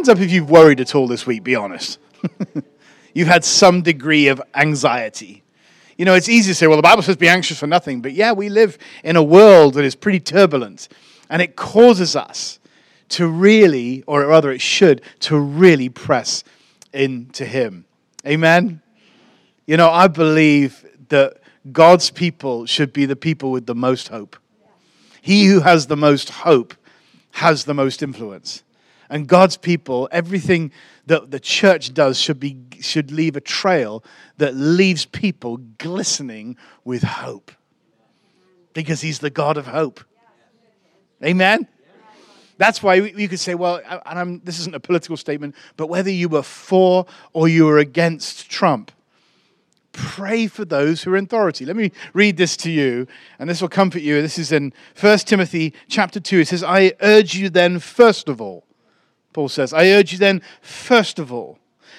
Hands up if you've worried at all this week, be honest. you've had some degree of anxiety. You know, it's easy to say, well, the Bible says be anxious for nothing. But yeah, we live in a world that is pretty turbulent. And it causes us to really, or rather it should, to really press into Him. Amen? You know, I believe that God's people should be the people with the most hope. He who has the most hope has the most influence. And God's people, everything that the church does should, be, should leave a trail that leaves people glistening with hope. Because He's the God of hope. Amen? That's why you could say, well, and I'm, this isn't a political statement, but whether you were for or you were against Trump, pray for those who are in authority. Let me read this to you, and this will comfort you. This is in 1 Timothy chapter 2. It says, I urge you then, first of all, Paul says, I urge you then, first of all,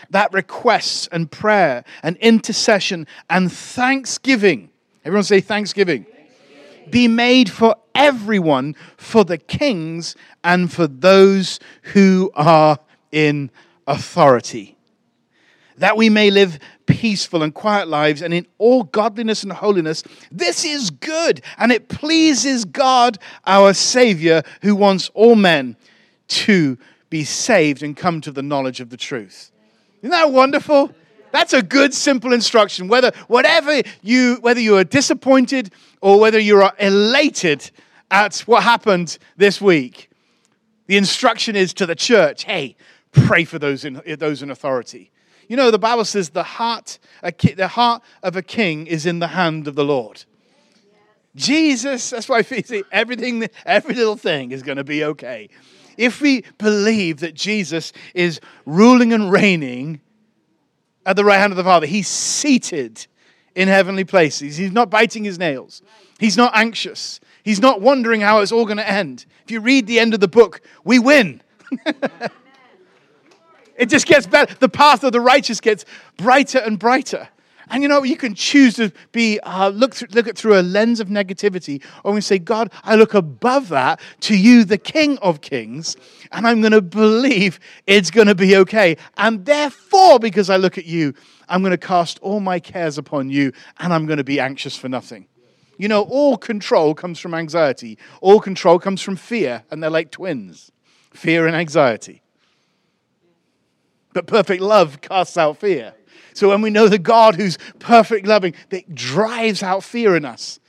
that requests and prayer and intercession and thanksgiving, everyone say thanksgiving, be made for everyone, for the kings and for those who are in authority, that we may live peaceful and quiet lives and in all godliness and holiness. This is good and it pleases God, our Savior, who wants all men to be saved and come to the knowledge of the truth. Isn't that wonderful? That's a good, simple instruction. Whether whatever you, whether you are disappointed or whether you are elated at what happened this week, the instruction is to the church: Hey, pray for those in those in authority. You know, the Bible says the heart, the heart of a king is in the hand of the Lord. Jesus, that's why everything, every little thing is going to be okay. If we believe that Jesus is ruling and reigning at the right hand of the Father. He's seated in heavenly places. He's not biting his nails. He's not anxious. He's not wondering how it's all going to end. If you read the end of the book, we win. it just gets better. The path of the righteous gets brighter and brighter. And you know, you can choose to be uh, look, through, look at through a lens of negativity, or we say, God, I look above that to you, the King of Kings, and I'm going to believe it's going to be okay. And therefore, because I look at you, I'm going to cast all my cares upon you, and I'm going to be anxious for nothing. You know, all control comes from anxiety. All control comes from fear, and they're like twins fear and anxiety. But perfect love casts out fear. So when we know the God who's perfect loving, that drives out fear in us.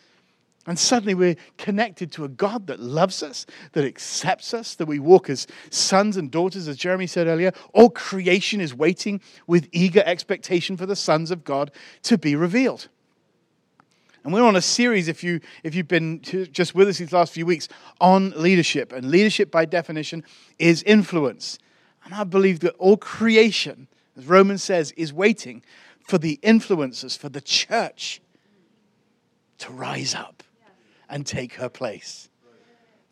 And suddenly we're connected to a God that loves us, that accepts us, that we walk as sons and daughters, as Jeremy said earlier. All creation is waiting with eager expectation for the sons of God to be revealed. And we're on a series, if, you, if you've been just with us these last few weeks, on leadership. And leadership, by definition, is influence. And I believe that all creation as Romans says, is waiting for the influencers, for the church to rise up and take her place.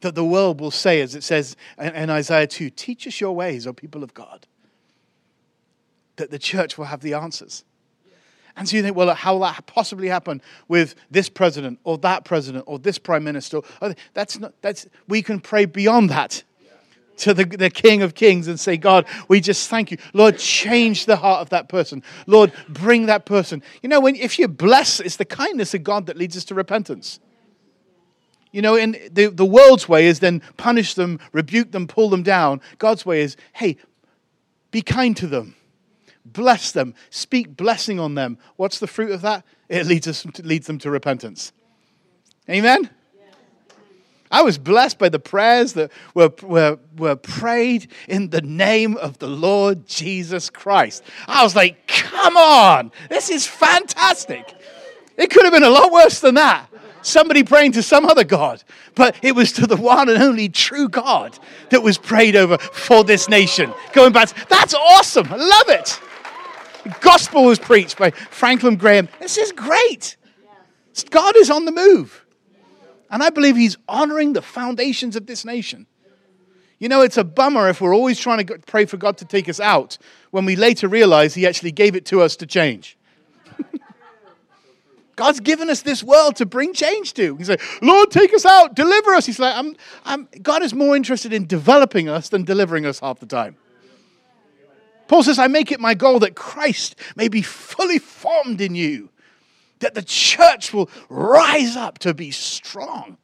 That the world will say, as it says in Isaiah 2, teach us your ways, O people of God. That the church will have the answers. And so you think, well, how will that possibly happen with this president or that president or this prime minister? That's not, that's, we can pray beyond that to the, the King of Kings and say, God, we just thank you. Lord, change the heart of that person. Lord, bring that person. You know, when, if you bless, it's the kindness of God that leads us to repentance. You know, in the, the world's way is then punish them, rebuke them, pull them down. God's way is, hey, be kind to them, bless them, speak blessing on them. What's the fruit of that? It leads, us, leads them to repentance. Amen? I was blessed by the prayers that were, were, were prayed in the name of the Lord Jesus Christ. I was like, come on, this is fantastic. It could have been a lot worse than that. Somebody praying to some other God. But it was to the one and only true God that was prayed over for this nation. Going back, that's awesome. I love it. The gospel was preached by Franklin Graham. This is great. God is on the move. And I believe he's honoring the foundations of this nation. You know, it's a bummer if we're always trying to pray for God to take us out when we later realize he actually gave it to us to change. God's given us this world to bring change to. He's like, Lord, take us out, deliver us. He's like, I'm, I'm, God is more interested in developing us than delivering us half the time. Paul says, I make it my goal that Christ may be fully formed in you, that the church will rise up to be strong,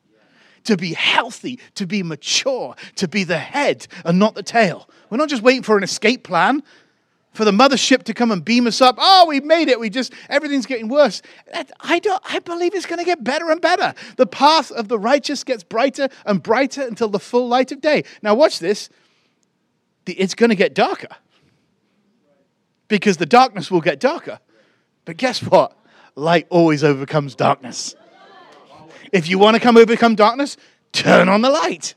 to be healthy, to be mature, to be the head and not the tail. We're not just waiting for an escape plan for the mothership to come and beam us up. Oh, we made it. We just everything's getting worse. I don't I believe it's going to get better and better. The path of the righteous gets brighter and brighter until the full light of day. Now watch this. It's going to get darker. Because the darkness will get darker. But guess what? Light always overcomes darkness. If you want to come overcome darkness, turn on the light.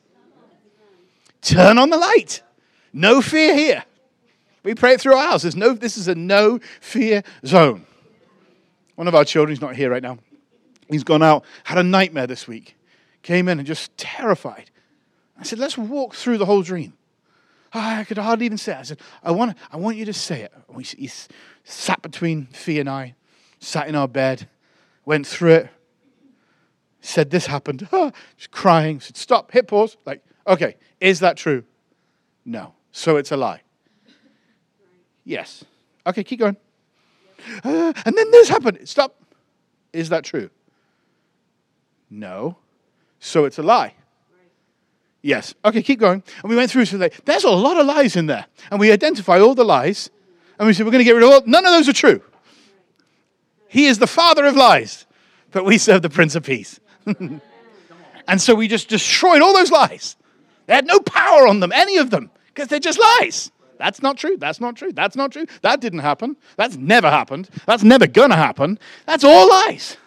Turn on the light. No fear here. We pray it through our house. There's no, this is a no fear zone. One of our children, not here right now. He's gone out, had a nightmare this week. Came in and just terrified. I said, let's walk through the whole dream. I could hardly even say it. I said, I want, I want you to say it. He sat between Fee and I, sat in our bed, went through it, said this happened, just crying, said, stop, hit pause. Like, okay, is that true? No. So it's a lie. Yes. Okay, keep going. Uh, and then this happened. Stop. Is that true? No. So it's a lie. Yes. Okay, keep going. And we went through, so there's a lot of lies in there. And we identify all the lies. And we said, we're going to get rid of all. None of those are true. He is the father of lies. But we serve the Prince of Peace. and so we just destroyed all those lies. They had no power on them, any of them, because they're just lies. That's not true. That's not true. That's not true. That didn't happen. That's never happened. That's never going to happen. That's all lies.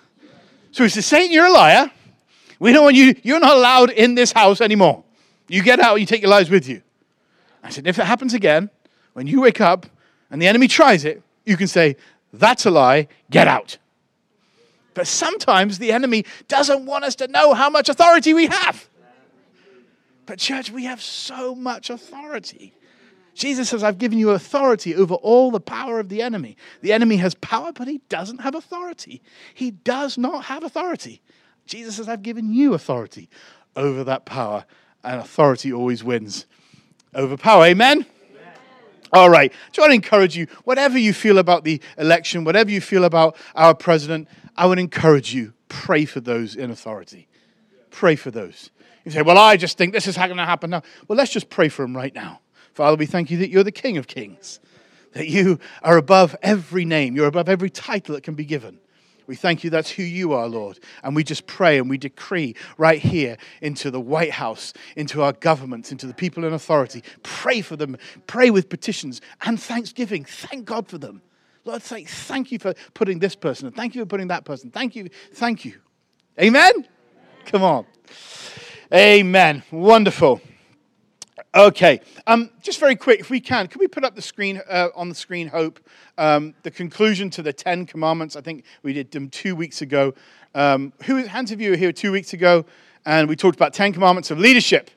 So he says, Satan, you're a liar. We don't want you, you're not allowed in this house anymore. You get out, you take your lies with you. I said, if it happens again, when you wake up and the enemy tries it, you can say, That's a lie, get out. But sometimes the enemy doesn't want us to know how much authority we have. But, church, we have so much authority. Jesus says, I've given you authority over all the power of the enemy. The enemy has power, but he doesn't have authority. He does not have authority. Jesus says, I've given you authority over that power, and authority always wins over power. Amen? All right. So I want to encourage you, whatever you feel about the election, whatever you feel about our president, I would encourage you, pray for those in authority. Pray for those. You say, well, I just think this is going to happen now. Well, let's just pray for them right now. Father, we thank you that you're the King of Kings, that you are above every name, you're above every title that can be given. We thank you that's who you are, Lord. And we just pray and we decree right here into the White House, into our governments, into the people in authority. Pray for them. Pray with petitions and thanksgiving. Thank God for them. Lord, say, thank you for putting this person. And thank you for putting that person. Thank you. Thank you. Amen? Amen. Come on. Amen. Wonderful. Okay, um, just very quick, if we can, can we put up the screen uh, on the screen? Hope um, the conclusion to the Ten Commandments. I think we did them two weeks ago. Um, who hands of you were here two weeks ago, and we talked about Ten Commandments of leadership.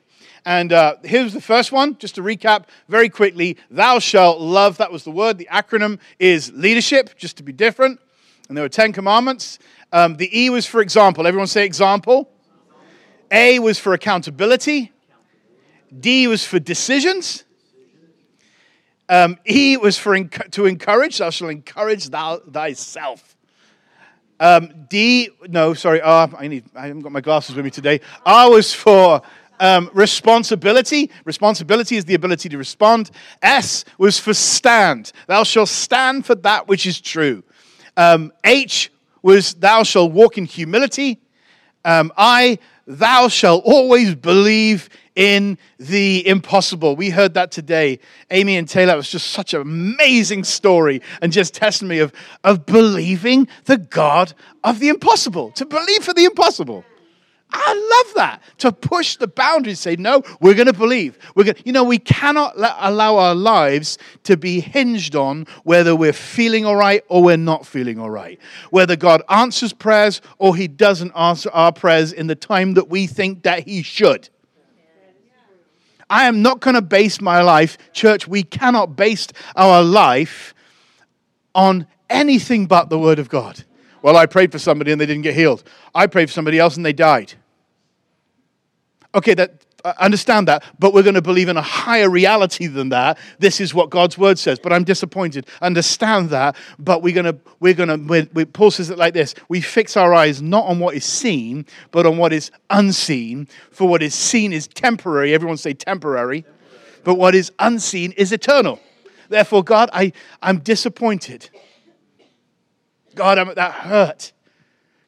And uh, here's the first one, just to recap very quickly. Thou shalt love. That was the word. The acronym is leadership, just to be different. And there were Ten Commandments. Um, the E was for example. Everyone say example. A was for accountability. D was for decisions. Um, e was for enc- to encourage. Thou shalt encourage thou thyself. Um, D, no, sorry. R, I need. I haven't got my glasses with me today. R was for um, responsibility. Responsibility is the ability to respond. S was for stand. Thou shalt stand for that which is true. Um, H was thou shalt walk in humility. Um, I, thou shalt always believe in the impossible. We heard that today. Amy and Taylor, it was just such an amazing story and just testimony of, of believing the God of the impossible, to believe for the impossible. I love that. To push the boundaries, say, no, we're going to believe. We're going you know, we cannot let, allow our lives to be hinged on whether we're feeling all right or we're not feeling all right. Whether God answers prayers or he doesn't answer our prayers in the time that we think that he should. I am not going to base my life, church, we cannot base our life on anything but the Word of God. Well, I prayed for somebody and they didn't get healed. I prayed for somebody else and they died. Okay, that uh, understand that, but we're going to believe in a higher reality than that. This is what God's word says, but I'm disappointed. Understand that, but we're going to, we're going to, we we, Paul says it like this we fix our eyes not on what is seen, but on what is unseen. For what is seen is temporary. Everyone say temporary. But what is unseen is eternal. Therefore, God, I, I'm disappointed. God, I'm, that hurt.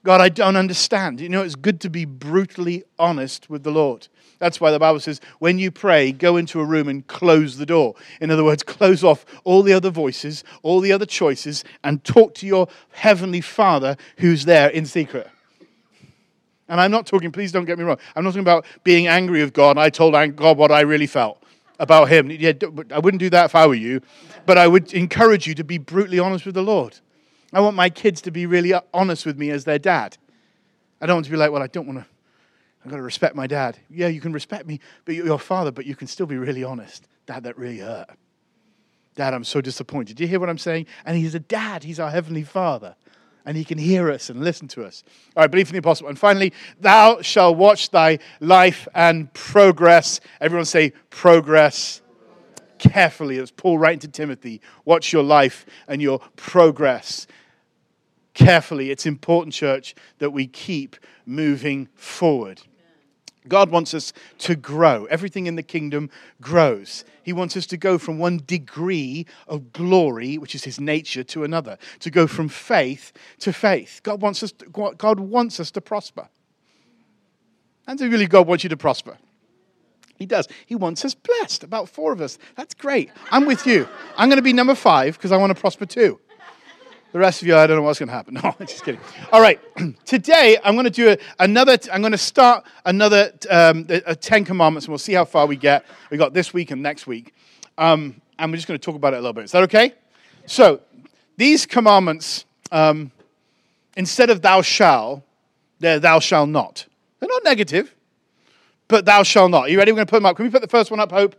God, I don't understand. You know, it's good to be brutally honest with the Lord. That's why the Bible says, when you pray, go into a room and close the door. In other words, close off all the other voices, all the other choices, and talk to your heavenly Father who's there in secret. And I'm not talking, please don't get me wrong, I'm not talking about being angry with God. I told God what I really felt about Him. Yeah, I wouldn't do that if I were you, but I would encourage you to be brutally honest with the Lord. I want my kids to be really honest with me as their dad. I don't want to be like, well, I don't want to, I've got to respect my dad. Yeah, you can respect me, but you're your father, but you can still be really honest. Dad, that really hurt. Dad, I'm so disappointed. Do you hear what I'm saying? And he's a dad, he's our heavenly father. And he can hear us and listen to us. All right, believe in the apostle. And finally, thou shalt watch thy life and progress. Everyone say progress carefully. As Paul writing to Timothy. Watch your life and your progress carefully. It's important, church, that we keep moving forward. God wants us to grow. Everything in the kingdom grows. He wants us to go from one degree of glory, which is his nature, to another, to go from faith to faith. God wants us to, God wants us to prosper. And really, God wants you to prosper. He does. He wants us blessed. About four of us. That's great. I'm with you. I'm going to be number five because I want to prosper too. The rest of you, I don't know what's going to happen. No, just kidding. All right, today I'm going to do another. I'm going to start another um, Ten Commandments, and we'll see how far we get. We got this week and next week, um, and we're just going to talk about it a little bit. Is that okay? So these commandments, um, instead of "thou shall," they're "thou shall not." They're not negative, but "thou shall not." Are you ready? We're going to put them up. Can we put the first one up, Hope?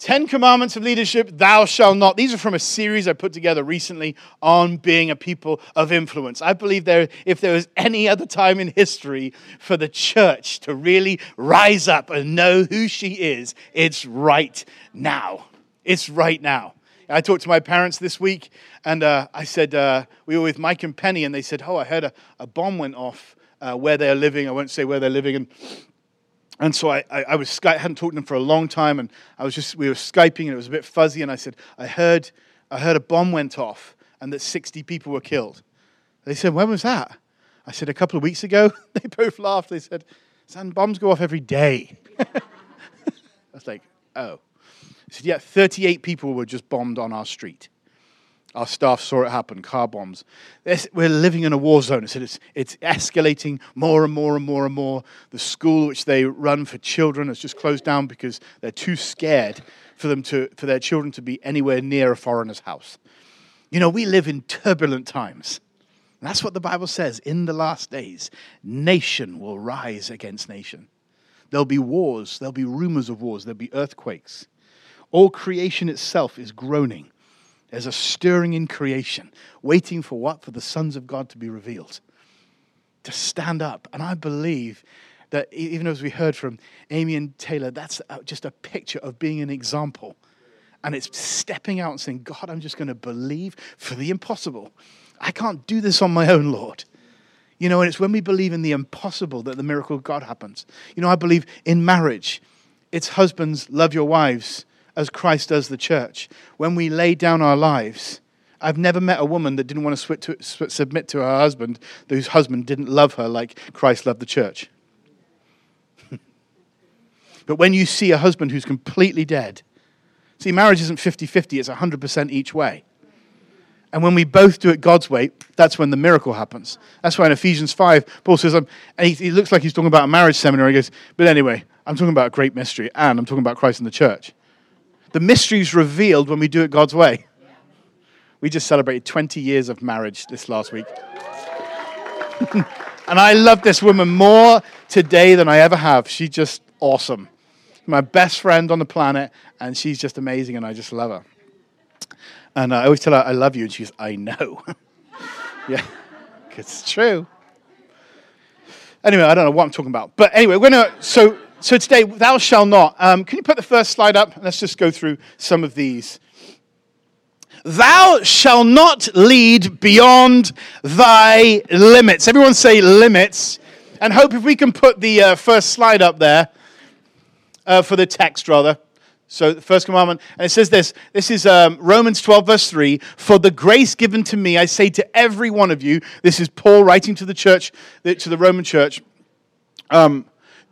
Ten Commandments of Leadership, Thou Shalt Not. These are from a series I put together recently on being a people of influence. I believe there, if there was any other time in history for the church to really rise up and know who she is, it's right now. It's right now. I talked to my parents this week, and uh, I said, uh, we were with Mike and Penny, and they said, Oh, I heard a, a bomb went off uh, where they're living. I won't say where they're living. And and so I, I, I was I hadn't talked to them for a long time, and I was just we were skyping, and it was a bit fuzzy. And I said, I heard I heard a bomb went off, and that 60 people were killed. They said, when was that? I said, a couple of weeks ago. They both laughed. They said, son, bombs go off every day. I was like, oh. He said, yeah, 38 people were just bombed on our street. Our staff saw it happen, car bombs. We're living in a war zone. So it's, it's escalating more and more and more and more. The school which they run for children has just closed down because they're too scared for, them to, for their children to be anywhere near a foreigner's house. You know, we live in turbulent times. And that's what the Bible says. In the last days, nation will rise against nation. There'll be wars, there'll be rumors of wars, there'll be earthquakes. All creation itself is groaning there's a stirring in creation, waiting for what? For the sons of God to be revealed, to stand up. And I believe that even as we heard from Amy and Taylor, that's just a picture of being an example. And it's stepping out and saying, God, I'm just going to believe for the impossible. I can't do this on my own, Lord. You know, and it's when we believe in the impossible that the miracle of God happens. You know, I believe in marriage. It's husbands, love your wives as Christ does the church. When we lay down our lives, I've never met a woman that didn't want to, submit to her husband, whose husband didn't love her like Christ loved the church. but when you see a husband who's completely dead, see, marriage isn't 50 50, it's 100% each way. And when we both do it God's way, that's when the miracle happens. That's why in Ephesians 5, Paul says, um, and he, he looks like he's talking about a marriage seminar. He goes, but anyway, I'm talking about a great mystery, and I'm talking about Christ and the church. The mystery is revealed when we do it God's way. We just celebrated 20 years of marriage this last week. and I love this woman more today than I ever have. She's just awesome. My best friend on the planet, and she's just amazing, and I just love her. And I always tell her, I love you, and she's, I know. yeah, it's true. Anyway, I don't know what I'm talking about. But anyway, we're going to, so So today, thou shalt not. Um, can you put the first slide up? Let's just go through some of these. Thou shalt not lead beyond thy limits. Everyone say limits. And hope if we can put the uh, first slide up there uh, for the text, rather. So, the first commandment, and it says this this is um, Romans 12, verse 3 For the grace given to me, I say to every one of you, this is Paul writing to the church, to the Roman church, um,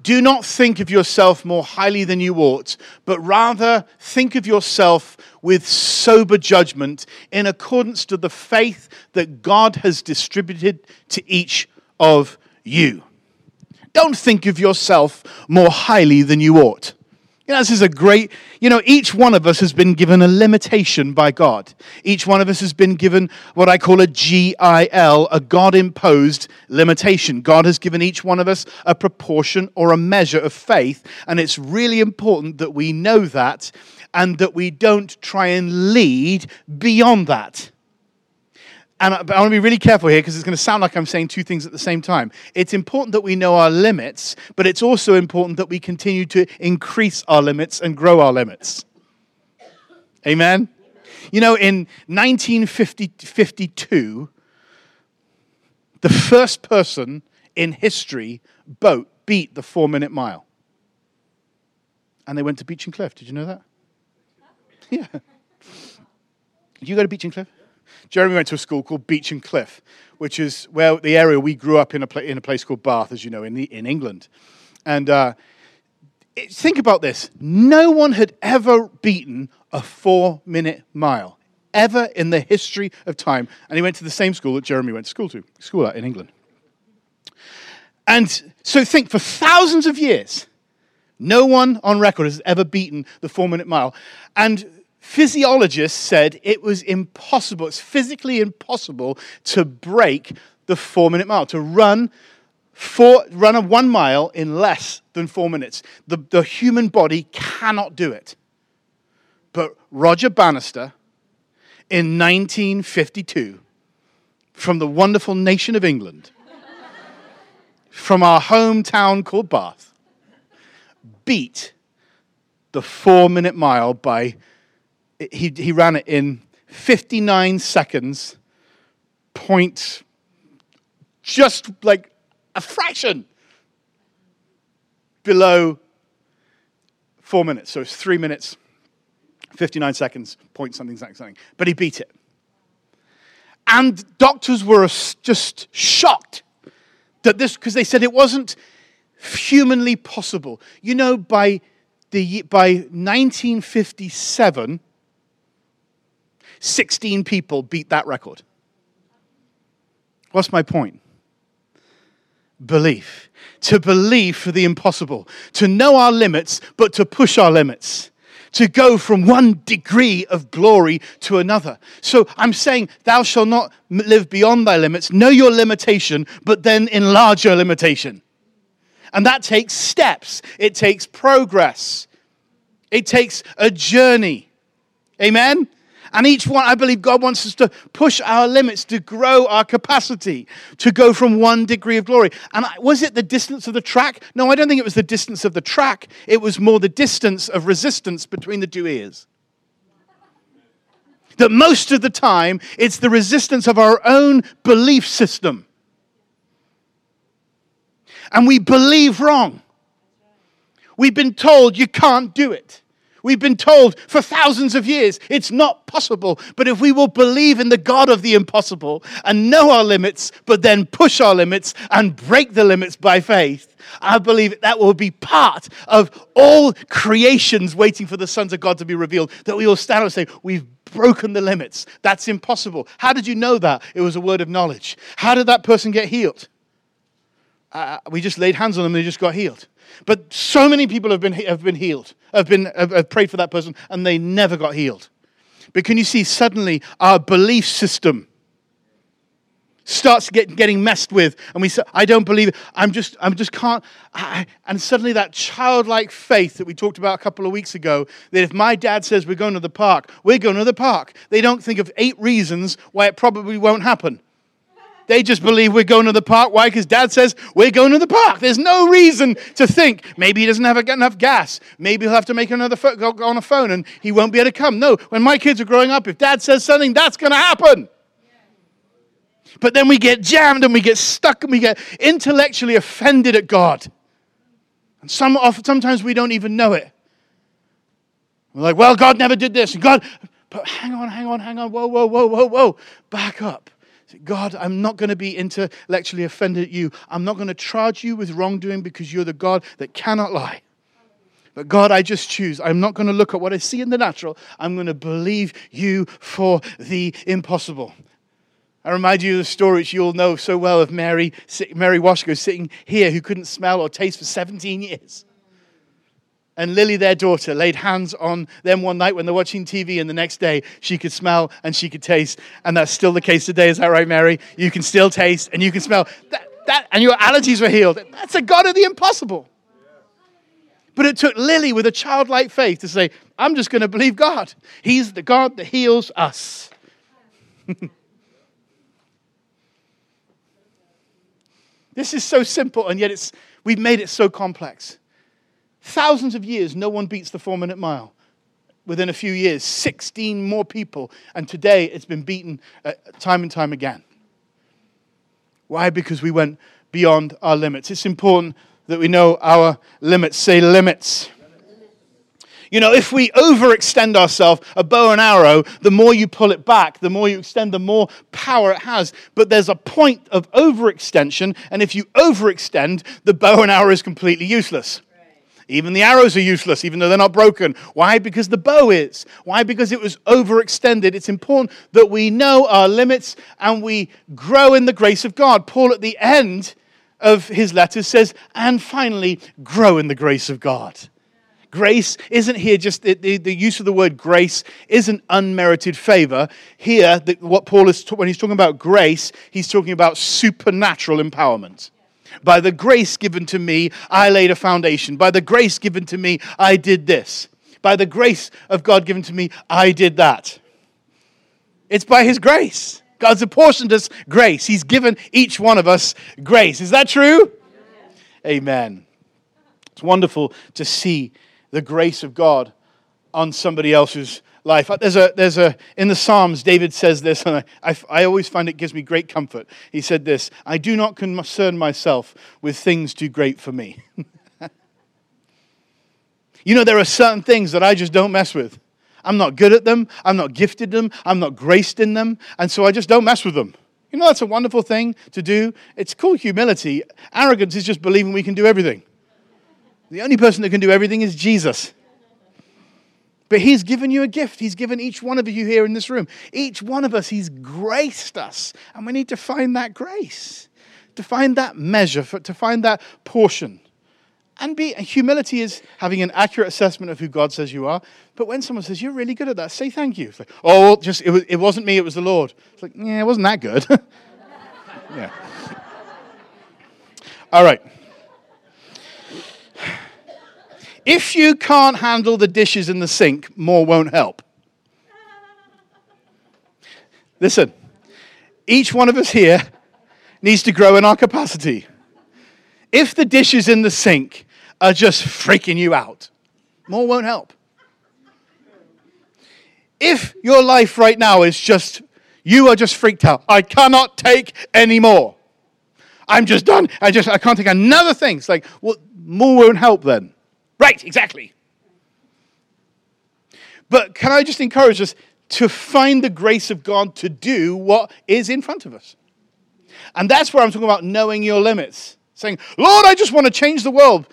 do not think of yourself more highly than you ought, but rather think of yourself with sober judgment in accordance to the faith that God has distributed to each of you. Don't think of yourself more highly than you ought. You know, this is a great, you know, each one of us has been given a limitation by God. Each one of us has been given what I call a GIL, a God imposed limitation. God has given each one of us a proportion or a measure of faith, and it's really important that we know that and that we don't try and lead beyond that. And I, I want to be really careful here because it's going to sound like I'm saying two things at the same time. It's important that we know our limits, but it's also important that we continue to increase our limits and grow our limits. Amen? You know, in 1952, the first person in history boat beat the four minute mile. And they went to Beechen Cliff. Did you know that? Yeah. Did you go to Beechen Cliff? Jeremy went to a school called Beechen Cliff, which is where the area we grew up in a, in a place called Bath, as you know, in, the, in England. And uh, it, think about this no one had ever beaten a four minute mile, ever in the history of time. And he went to the same school that Jeremy went to school to, school at in England. And so think for thousands of years, no one on record has ever beaten the four minute mile. And physiologists said it was impossible, it's physically impossible to break the four minute mile, to run, four, run a one mile in less than four minutes. The, the human body cannot do it. But Roger Bannister in 1952, from the wonderful nation of England, from our hometown called Bath, beat the four minute mile by he, he ran it in 59 seconds, point, just like a fraction below four minutes. So it's three minutes, 59 seconds, point something, something, something. But he beat it. And doctors were just shocked that this, because they said it wasn't humanly possible. You know, by, the, by 1957, 16 people beat that record. What's my point? Belief. To believe for the impossible. To know our limits, but to push our limits. To go from one degree of glory to another. So I'm saying, Thou shalt not live beyond thy limits. Know your limitation, but then enlarge your limitation. And that takes steps, it takes progress, it takes a journey. Amen? And each one, I believe God wants us to push our limits, to grow our capacity, to go from one degree of glory. And was it the distance of the track? No, I don't think it was the distance of the track. It was more the distance of resistance between the two ears. That most of the time, it's the resistance of our own belief system. And we believe wrong. We've been told you can't do it. We've been told for thousands of years it's not possible. But if we will believe in the God of the impossible and know our limits, but then push our limits and break the limits by faith, I believe that will be part of all creations waiting for the sons of God to be revealed. That we will stand and say, We've broken the limits. That's impossible. How did you know that? It was a word of knowledge. How did that person get healed? Uh, we just laid hands on them and they just got healed. But so many people have been, have been healed, have, been, have, have prayed for that person, and they never got healed. But can you see suddenly our belief system starts get, getting messed with, and we say, I don't believe. I'm just, I'm just can't. I, and suddenly that childlike faith that we talked about a couple of weeks ago, that if my dad says we're going to the park, we're going to the park. They don't think of eight reasons why it probably won't happen. They just believe we're going to the park. Why? Because dad says we're going to the park. There's no reason to think maybe he doesn't have enough gas. Maybe he'll have to make another phone, go on a phone and he won't be able to come. No, when my kids are growing up, if dad says something, that's going to happen. But then we get jammed and we get stuck and we get intellectually offended at God. And some, sometimes we don't even know it. We're like, well, God never did this. God, but hang on, hang on, hang on. Whoa, whoa, whoa, whoa, whoa. Back up. God, I'm not going to be intellectually offended at you. I'm not going to charge you with wrongdoing because you're the God that cannot lie. But God, I just choose. I'm not going to look at what I see in the natural. I'm going to believe you for the impossible. I remind you of the story which you all know so well of Mary, Mary Washko sitting here who couldn't smell or taste for 17 years and Lily, their daughter, laid hands on them one night when they're watching TV, and the next day she could smell and she could taste. And that's still the case today. Is that right, Mary? You can still taste and you can smell. That, that, and your allergies were healed. That's a God of the impossible. But it took Lily with a childlike faith to say, I'm just going to believe God. He's the God that heals us. this is so simple, and yet it's, we've made it so complex. Thousands of years, no one beats the four minute mile. Within a few years, 16 more people. And today it's been beaten uh, time and time again. Why? Because we went beyond our limits. It's important that we know our limits. Say limits. You know, if we overextend ourselves, a bow and arrow, the more you pull it back, the more you extend, the more power it has. But there's a point of overextension, and if you overextend, the bow and arrow is completely useless. Even the arrows are useless, even though they're not broken. Why? Because the bow is. Why? Because it was overextended. It's important that we know our limits and we grow in the grace of God. Paul, at the end of his letters, says, and finally, grow in the grace of God. Grace isn't here just the, the, the, use of the word grace isn't unmerited favor. Here, the, what Paul is, when he's talking about grace, he's talking about supernatural empowerment. By the grace given to me, I laid a foundation. By the grace given to me, I did this. By the grace of God given to me, I did that. It's by His grace. God's apportioned us grace. He's given each one of us grace. Is that true? Amen. It's wonderful to see the grace of God on somebody else's life. There's a, there's a, in the Psalms, David says this, and I, I, I always find it gives me great comfort. He said this I do not concern myself with things too great for me. you know, there are certain things that I just don't mess with. I'm not good at them, I'm not gifted them, I'm not graced in them, and so I just don't mess with them. You know, that's a wonderful thing to do. It's called humility. Arrogance is just believing we can do everything. The only person that can do everything is Jesus. But He's given you a gift. He's given each one of you here in this room. Each one of us, He's graced us. And we need to find that grace, to find that measure, for, to find that portion. And be, humility is having an accurate assessment of who God says you are. But when someone says, You're really good at that, say thank you. It's like, Oh, just, it, was, it wasn't me, it was the Lord. It's like, Yeah, it wasn't that good. yeah. All right. If you can't handle the dishes in the sink, more won't help. Listen, each one of us here needs to grow in our capacity. If the dishes in the sink are just freaking you out, more won't help. If your life right now is just, you are just freaked out, I cannot take any more. I'm just done. I just, I can't take another thing. It's like, well, more won't help then. Right, exactly. But can I just encourage us to find the grace of God to do what is in front of us? And that's where I'm talking about knowing your limits. Saying, Lord, I just want to change the world.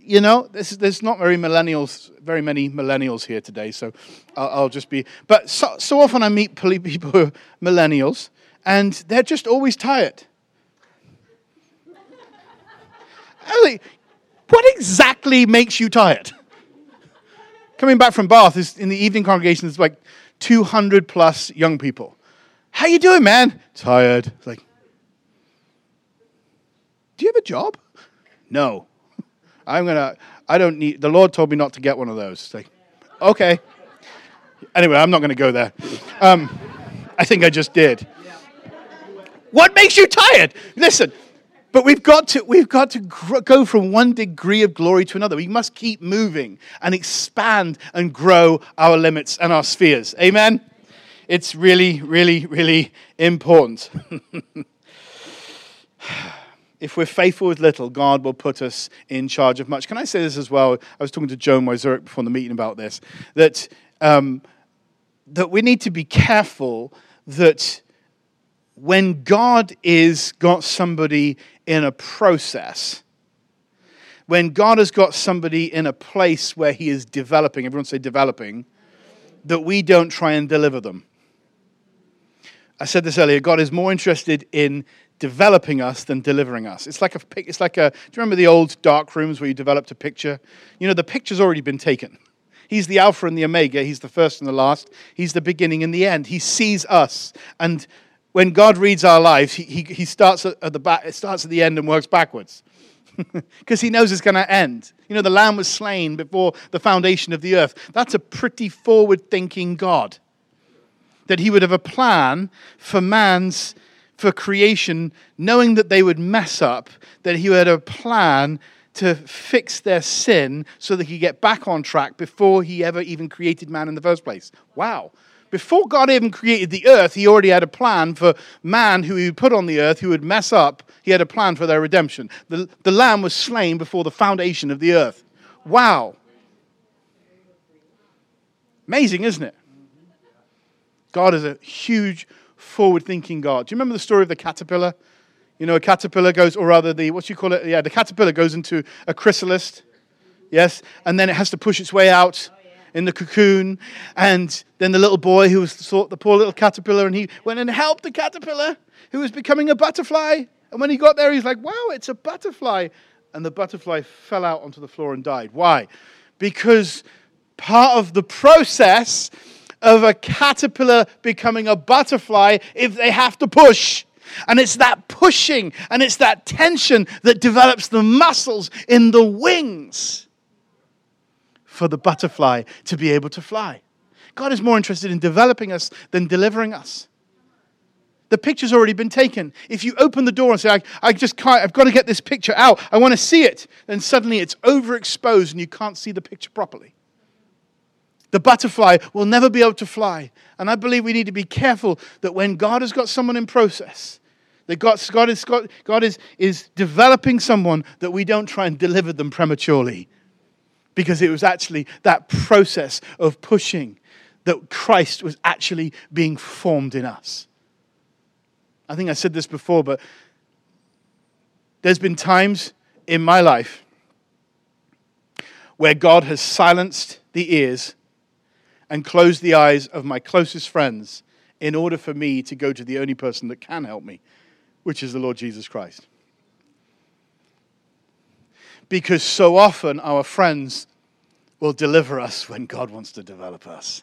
You know, this, there's not very millennials, very many millennials here today, so I'll, I'll just be. But so, so often I meet people who are millennials, and they're just always tired. What exactly makes you tired? Coming back from Bath, is in the evening congregation, there's like 200 plus young people. How you doing, man? Tired. It's like, do you have a job? No. I'm gonna. I don't need. The Lord told me not to get one of those. It's like, okay. Anyway, I'm not going to go there. Um, I think I just did. What makes you tired? Listen, but we've got to, we've got to gr- go from one degree of glory to another. We must keep moving and expand and grow our limits and our spheres. Amen? It's really, really, really important. if we're faithful with little, God will put us in charge of much. Can I say this as well? I was talking to Joan Wysurick before the meeting about this, that, um, that we need to be careful that when God is got somebody in a process, when God has got somebody in a place where he is developing, everyone say developing, that we don't try and deliver them. I said this earlier, God is more interested in developing us than delivering us. It's like a it's like a do you remember the old dark rooms where you developed a picture? You know the picture's already been taken. He's the alpha and the omega, he's the first and the last, he's the beginning and the end. He sees us and when God reads our lives, he, he, he starts at the back, it starts at the end and works backwards. Because he knows it's going to end. You know, the lamb was slain before the foundation of the earth. That's a pretty forward thinking God. That he would have a plan for man's, for creation, knowing that they would mess up, that he had a plan to fix their sin so he could get back on track before he ever even created man in the first place. Wow. Before God even created the earth, he already had a plan for man who he put on the earth who would mess up. He had a plan for their redemption. The, the lamb was slain before the foundation of the earth. Wow. Amazing, isn't it? God is a huge, forward thinking God. Do you remember the story of the caterpillar? You know, a caterpillar goes, or rather, the, what do you call it? Yeah, the caterpillar goes into a chrysalis, yes, and then it has to push its way out in the cocoon. And then the little boy who was the poor little caterpillar, and he went and helped the caterpillar who was becoming a butterfly. And when he got there, he's like, wow, it's a butterfly. And the butterfly fell out onto the floor and died. Why? Because part of the process of a caterpillar becoming a butterfly, if they have to push, and it's that pushing and it's that tension that develops the muscles in the wings for the butterfly to be able to fly. God is more interested in developing us than delivering us. The picture's already been taken. If you open the door and say, I, I just can't, I've got to get this picture out, I want to see it, then suddenly it's overexposed and you can't see the picture properly. The butterfly will never be able to fly. And I believe we need to be careful that when God has got someone in process, that God, God, is, God is, is developing someone, that we don't try and deliver them prematurely because it was actually that process of pushing that Christ was actually being formed in us. I think I said this before, but there's been times in my life where God has silenced the ears and closed the eyes of my closest friends in order for me to go to the only person that can help me, which is the Lord Jesus Christ because so often our friends will deliver us when God wants to develop us.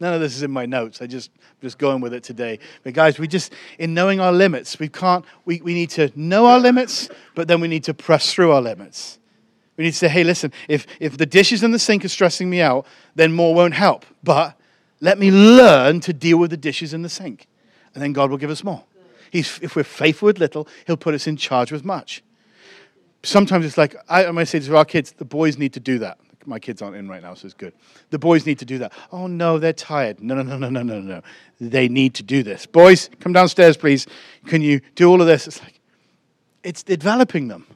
None of this is in my notes. I just just going with it today. But guys, we just in knowing our limits, we can't we, we need to know our limits, but then we need to press through our limits. We need to say, hey, listen, if if the dishes in the sink are stressing me out, then more won't help. But let me learn to deal with the dishes in the sink. And then God will give us more. He's, if we're faithful with little, he'll put us in charge with much sometimes it's like, I, I say to our kids, the boys need to do that. My kids aren't in right now, so it's good. The boys need to do that. Oh, no, they're tired. No, no, no, no, no, no, no. They need to do this. Boys, come downstairs, please. Can you do all of this? It's like, it's developing them.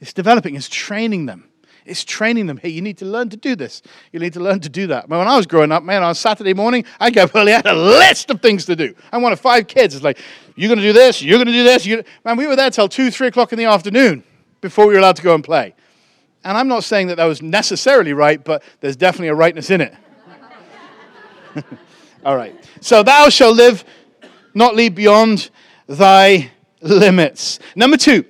It's developing, it's training them. It's training them. Hey, you need to learn to do this. You need to learn to do that. When I was growing up, man, on Saturday morning, I got early. I had a list of things to do. I wanted five kids. It's like, you're going to do this, you're going to do this. You... Man, we were there till 2, 3 o'clock in the afternoon before we were allowed to go and play. And I'm not saying that that was necessarily right, but there's definitely a rightness in it. All right. So thou shalt live, not leave beyond thy limits. Number two.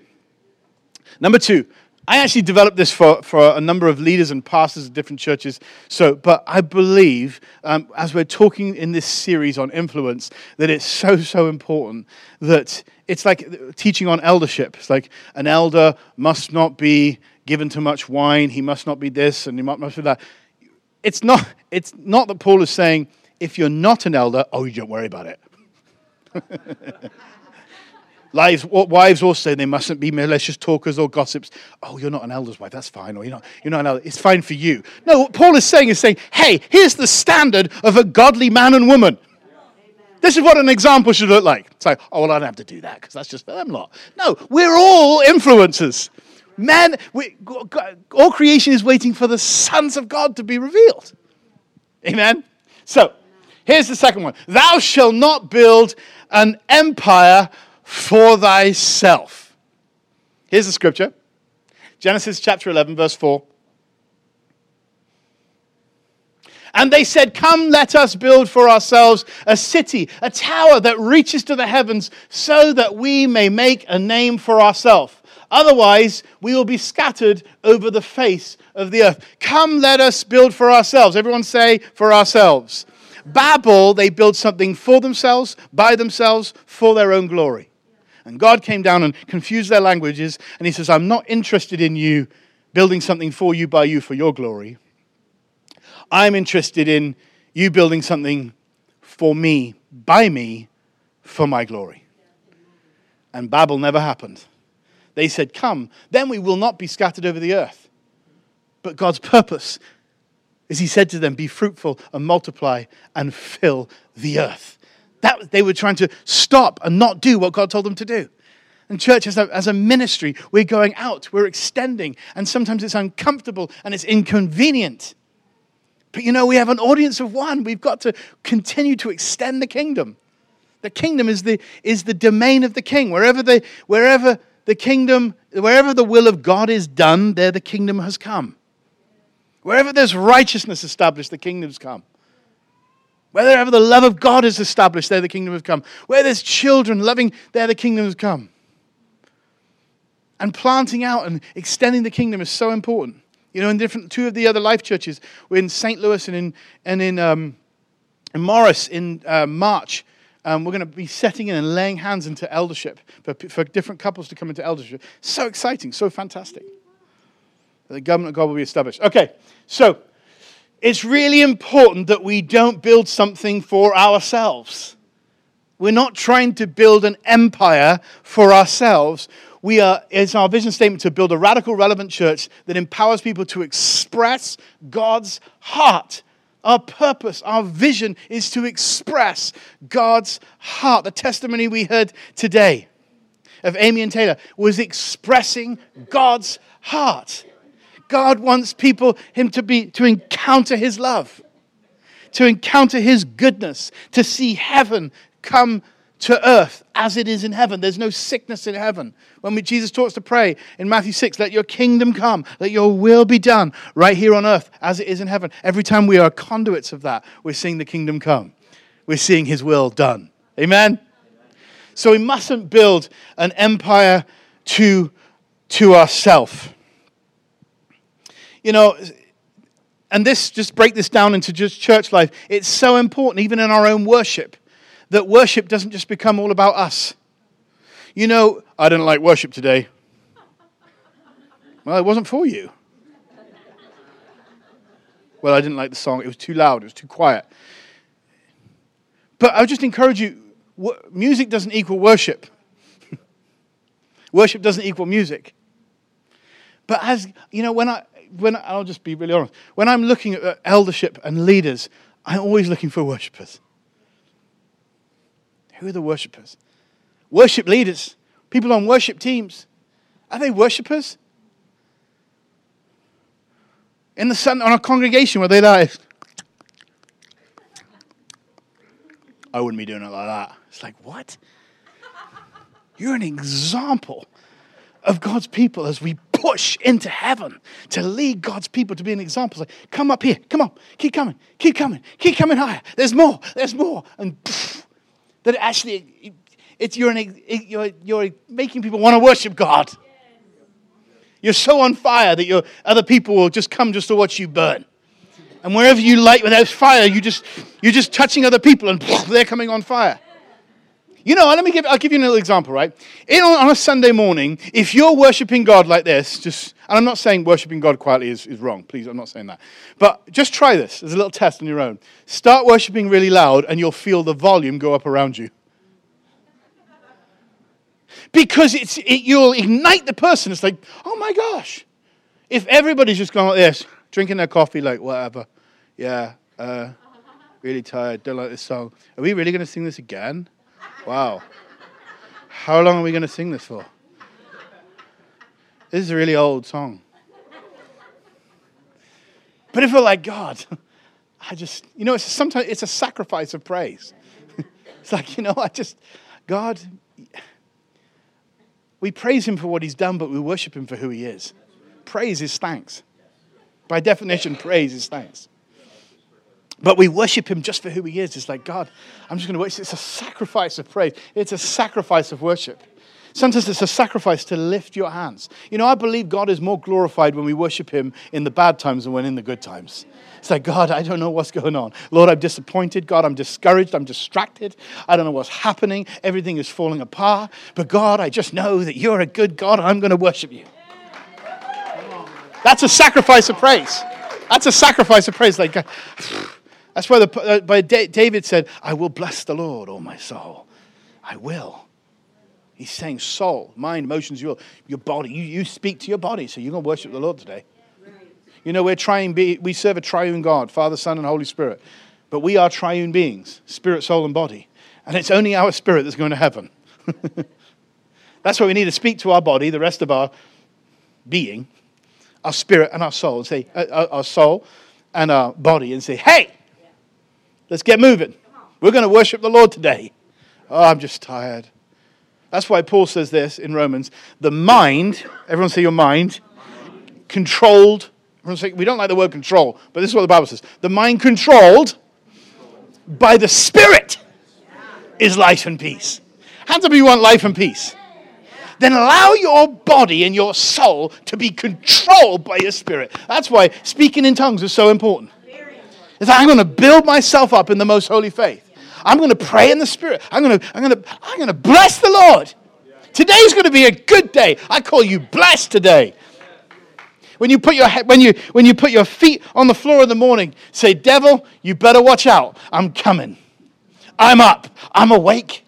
Number two. I actually developed this for, for a number of leaders and pastors of different churches. So, but I believe, um, as we're talking in this series on influence, that it's so, so important that it's like teaching on eldership. It's like an elder must not be given too much wine, he must not be this, and he must be that. It's not, it's not that Paul is saying, if you're not an elder, oh, you don't worry about it. Lives, wives also, say they mustn't be malicious talkers or gossips. Oh, you're not an elder's wife, that's fine. Or you're not, you're not an elder, it's fine for you. No, what Paul is saying is saying, hey, here's the standard of a godly man and woman. This is what an example should look like. It's like, oh, well, I don't have to do that because that's just for them lot. No, we're all influencers. Man, we, all creation is waiting for the sons of God to be revealed. Amen? So, here's the second one Thou shalt not build an empire for thyself. Here's the scripture Genesis chapter 11, verse 4. And they said, Come, let us build for ourselves a city, a tower that reaches to the heavens, so that we may make a name for ourselves. Otherwise, we will be scattered over the face of the earth. Come, let us build for ourselves. Everyone say, for ourselves. Babel, they build something for themselves, by themselves, for their own glory. And God came down and confused their languages, and He says, I'm not interested in you building something for you, by you, for your glory. I'm interested in you building something for me, by me, for my glory. And Babel never happened. They said, Come, then we will not be scattered over the earth. But God's purpose is He said to them, Be fruitful and multiply and fill the earth. That, they were trying to stop and not do what God told them to do. And church, as a, as a ministry, we're going out, we're extending, and sometimes it's uncomfortable and it's inconvenient. But you know, we have an audience of one. We've got to continue to extend the kingdom. The kingdom is the, is the domain of the king. Wherever the, wherever the kingdom, wherever the will of God is done, there the kingdom has come. Wherever there's righteousness established, the kingdom's come. Wherever the love of God is established, there the kingdom has come. Where there's children loving, there the kingdom has come. And planting out and extending the kingdom is so important. You know, in different two of the other life churches, we're in St. Louis and in and in, um, in Morris in uh, March. Um, we're going to be setting in and laying hands into eldership for, for different couples to come into eldership. So exciting, so fantastic. The government of God will be established. Okay, so it's really important that we don't build something for ourselves. We're not trying to build an empire for ourselves. We are, it's our vision statement to build a radical, relevant church that empowers people to express God's heart. Our purpose, our vision is to express God's heart. The testimony we heard today of Amy and Taylor was expressing God's heart. God wants people, him to be, to encounter his love, to encounter his goodness, to see heaven come to earth as it is in heaven. There's no sickness in heaven. When we, Jesus talks to pray in Matthew 6, let your kingdom come, let your will be done right here on earth as it is in heaven. Every time we are conduits of that, we're seeing the kingdom come. We're seeing his will done. Amen? So we mustn't build an empire to, to ourselves you know, and this, just break this down into just church life. It's so important, even in our own worship, that worship doesn't just become all about us. You know, I didn't like worship today. Well, it wasn't for you. Well, I didn't like the song. It was too loud, it was too quiet. But I would just encourage you music doesn't equal worship, worship doesn't equal music. But as, you know, when I, when I'll just be really honest, when I'm looking at eldership and leaders, I'm always looking for worshippers. Who are the worshippers? Worship leaders, people on worship teams. Are they worshippers? In the sun, on a congregation where they like, I wouldn't be doing it like that. It's like, what? You're an example of God's people as we push into heaven to lead God's people to be an example. Like, come up here, come on, keep coming, keep coming, keep coming higher. There's more, there's more. And pff, that actually, it's, you're, an, you're, you're making people want to worship God. You're so on fire that your other people will just come just to watch you burn. And wherever you light, there's fire, you just, you're just touching other people and pff, they're coming on fire. You know, let me give, I'll give you an example, right? In, on a Sunday morning, if you're worshiping God like this, just, and I'm not saying worshiping God quietly is, is wrong, please, I'm not saying that. But just try this as a little test on your own. Start worshiping really loud, and you'll feel the volume go up around you. because it's, it, you'll ignite the person. It's like, oh my gosh. If everybody's just going like this, drinking their coffee, like whatever, yeah, uh, really tired, don't like this song. Are we really going to sing this again? Wow. How long are we going to sing this for? This is a really old song. But if we're like, God, I just, you know, it's sometimes it's a sacrifice of praise. it's like, you know, I just, God, we praise him for what he's done, but we worship him for who he is. Praise is thanks. By definition, praise is thanks. But we worship him just for who he is. It's like, God, I'm just going to worship. It's a sacrifice of praise, it's a sacrifice of worship. Sometimes it's a sacrifice to lift your hands. You know, I believe God is more glorified when we worship him in the bad times than when in the good times. It's like, God, I don't know what's going on. Lord, I'm disappointed. God, I'm discouraged. I'm distracted. I don't know what's happening. Everything is falling apart. But God, I just know that you're a good God. I'm going to worship you. That's a sacrifice of praise. That's a sacrifice of praise. Like, that's why, the, uh, by David said, I will bless the Lord, oh my soul. I will. He's saying soul, mind, emotions, your, your body. You, you speak to your body, so you're going to worship the Lord today. You know, we're trying, be, we serve a triune God, Father, Son, and Holy Spirit. But we are triune beings, spirit, soul, and body. And it's only our spirit that's going to heaven. that's why we need to speak to our body, the rest of our being, our spirit and our soul, and say, uh, uh our soul and our body, and say, hey, let's get moving. We're going to worship the Lord today. Oh, I'm just tired. That's why Paul says this in Romans the mind, everyone say your mind, controlled we don't like the word control, but this is what the Bible says. The mind controlled by the Spirit is life and peace. Hands up if you want life and peace. Then allow your body and your soul to be controlled by your spirit. That's why speaking in tongues is so important. It's like I'm going to build myself up in the most holy faith. I'm going to pray in the spirit. I'm going to, I'm going to, I'm going to bless the Lord. Today's going to be a good day. I call you blessed today. When you put your, when you, when you put your feet on the floor in the morning, say, Devil, you better watch out. I'm coming. I'm up. I'm awake.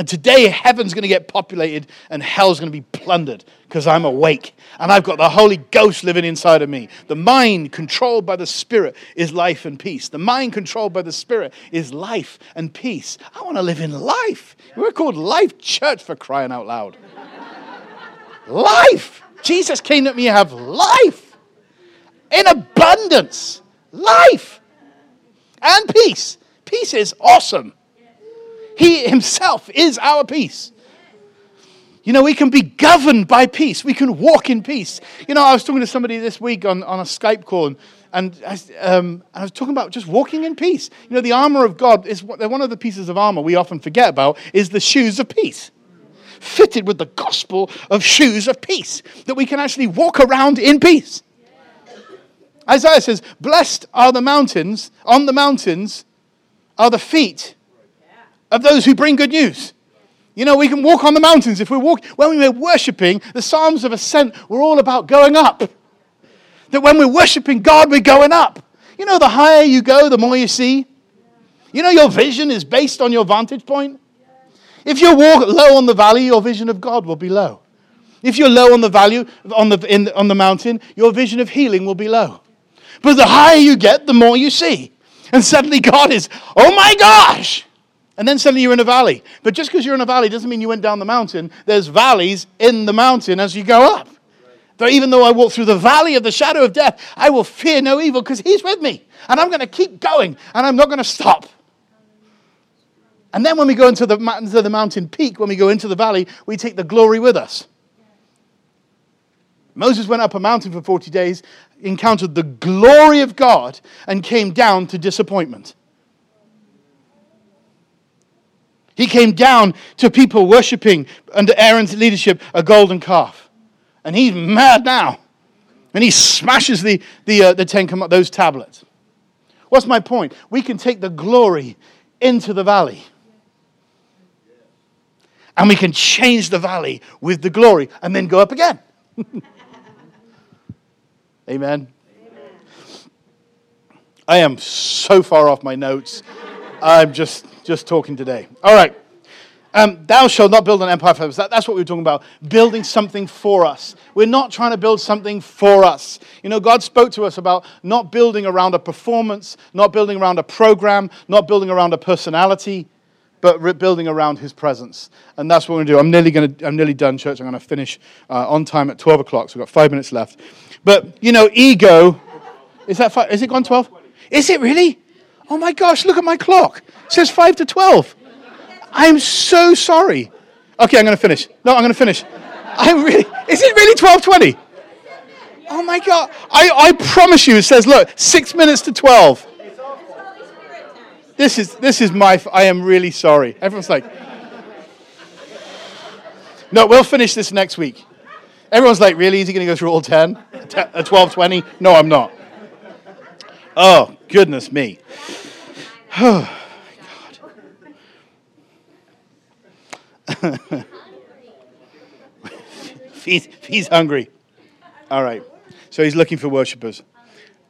And today, heaven's going to get populated and hell's going to be plundered because I'm awake and I've got the Holy Ghost living inside of me. The mind controlled by the Spirit is life and peace. The mind controlled by the Spirit is life and peace. I want to live in life. We're called Life Church for crying out loud. Life. Jesus came that we have life in abundance. Life and peace. Peace is awesome. He himself is our peace. You know, we can be governed by peace. We can walk in peace. You know, I was talking to somebody this week on, on a Skype call, and, and I, um, I was talking about just walking in peace. You know, the armor of God is one of the pieces of armor we often forget about is the shoes of peace fitted with the gospel of shoes of peace, that we can actually walk around in peace. Isaiah says, Blessed are the mountains, on the mountains are the feet of those who bring good news. You know, we can walk on the mountains if we walk. When we were worshiping, the Psalms of Ascent were all about going up. That when we're worshiping God, we're going up. You know, the higher you go, the more you see. You know, your vision is based on your vantage point. If you walk low on the valley, your vision of God will be low. If you're low on the value on the, in, on the mountain, your vision of healing will be low. But the higher you get, the more you see. And suddenly God is, oh my gosh! And then suddenly you're in a valley. But just because you're in a valley doesn't mean you went down the mountain. There's valleys in the mountain as you go up. Though even though I walk through the valley of the shadow of death, I will fear no evil because He's with me. And I'm going to keep going and I'm not going to stop. And then when we go into the, into the mountain peak, when we go into the valley, we take the glory with us. Moses went up a mountain for 40 days, encountered the glory of God, and came down to disappointment. He came down to people worshiping under Aaron's leadership a golden calf. And he's mad now. And he smashes the, the, uh, the Ten those tablets. What's my point? We can take the glory into the valley and we can change the valley with the glory and then go up again. Amen. Amen. I am so far off my notes. I'm just just talking today. All right. Um, thou shalt not build an empire for us. That, that's what we are talking about. Building something for us. We're not trying to build something for us. You know, God spoke to us about not building around a performance, not building around a program, not building around a personality, but re- building around His presence. And that's what we're going to do. I'm nearly, to, I'm nearly done, church. I'm going to finish uh, on time at 12 o'clock, so we've got five minutes left. But, you know, ego. Is, that five, is it gone 12? Is it really? Oh my gosh, look at my clock. It says 5 to 12. I'm so sorry. Okay, I'm going to finish. No, I'm going to finish. I'm really, is it really 1220? Oh my God. I, I promise you, it says, look, six minutes to 12. This is, this is my, I am really sorry. Everyone's like, no, we'll finish this next week. Everyone's like, really? Is he going to go through all 10? 1220? No, I'm not. Oh, goodness me. Oh, God. he's, he's hungry. All right. So he's looking for worshippers.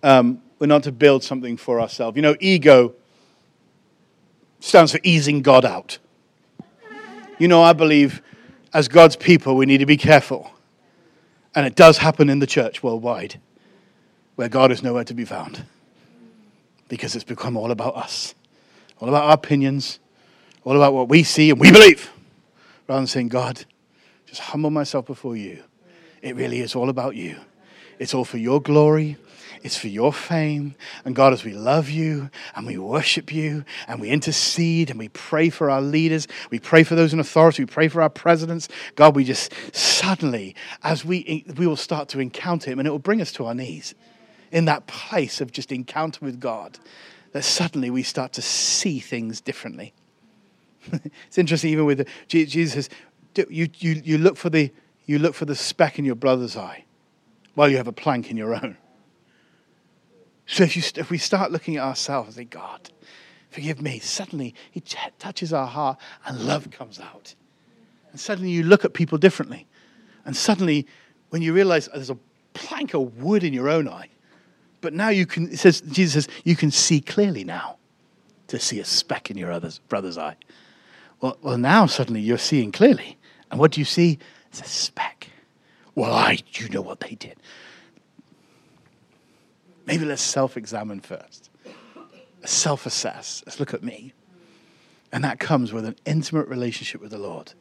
Um, we're not to build something for ourselves. You know, ego stands for easing God out. You know, I believe as God's people, we need to be careful. And it does happen in the church worldwide, where God is nowhere to be found. Because it's become all about us, all about our opinions, all about what we see and we believe rather than saying, God, just humble myself before you. It really is all about you. It's all for your glory. It's for your fame. And God, as we love you and we worship you and we intercede and we pray for our leaders, we pray for those in authority, we pray for our presidents, God, we just suddenly, as we, we will start to encounter Him and it will bring us to our knees in that place of just encounter with God, that suddenly we start to see things differently. it's interesting, even with Jesus says, you, you, you, look for the, you look for the speck in your brother's eye while you have a plank in your own. So if, you, if we start looking at ourselves and say, God, forgive me, suddenly He touches our heart and love comes out. And suddenly you look at people differently. And suddenly, when you realize there's a plank of wood in your own eye, but now you can, it says, Jesus says, you can see clearly now to see a speck in your other's, brother's eye. Well, well, now suddenly you're seeing clearly. And what do you see? It's a speck. Well, I, you know what they did. Maybe let's self examine first, self assess. Let's look at me. And that comes with an intimate relationship with the Lord.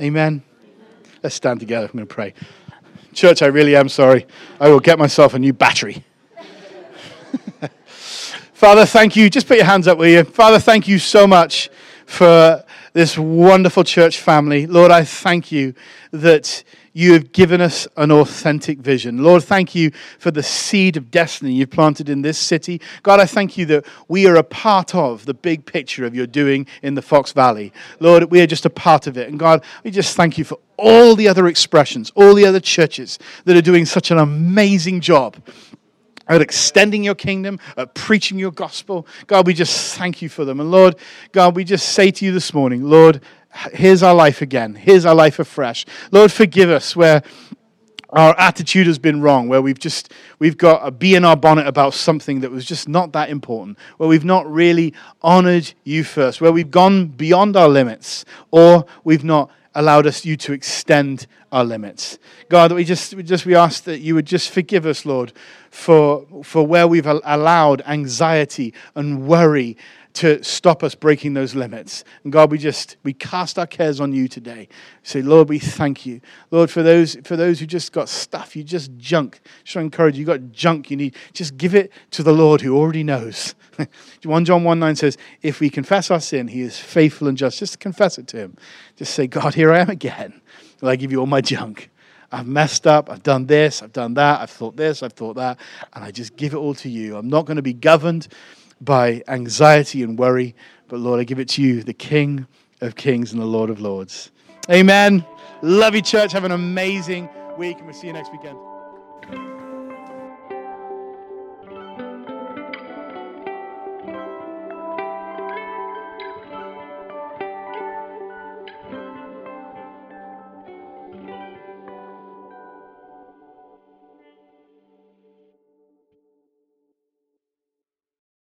Amen. Let's stand together. I'm going to pray. Church, I really am sorry. I will get myself a new battery. Father, thank you. Just put your hands up, will you? Father, thank you so much for this wonderful church family. Lord, I thank you that you have given us an authentic vision. Lord, thank you for the seed of destiny you've planted in this city. God, I thank you that we are a part of the big picture of your doing in the Fox Valley. Lord, we are just a part of it. And God, we just thank you for all the other expressions, all the other churches that are doing such an amazing job at extending your kingdom, at preaching your gospel. God, we just thank you for them. And Lord, God, we just say to you this morning, Lord, here's our life again. Here's our life afresh. Lord, forgive us where our attitude has been wrong, where we've just we've got a bee in our bonnet about something that was just not that important, where we've not really honored you first, where we've gone beyond our limits, or we've not allowed us you to extend our limits. God, we just we just we ask that you would just forgive us, Lord, for for where we've allowed anxiety and worry to stop us breaking those limits. And God, we just we cast our cares on you today. Say, Lord, we thank you. Lord, for those for those who just got stuff, you just junk. Just encourage you, you got junk you need. Just give it to the Lord who already knows. 1 John 1 9 says, if we confess our sin, he is faithful and just. Just confess it to him. Just say, God, here I am again. Will I give you all my junk? I've messed up. I've done this. I've done that. I've thought this. I've thought that. And I just give it all to you. I'm not going to be governed by anxiety and worry. But Lord, I give it to you, the King of Kings and the Lord of Lords. Amen. Love you, church. Have an amazing week, and we'll see you next weekend.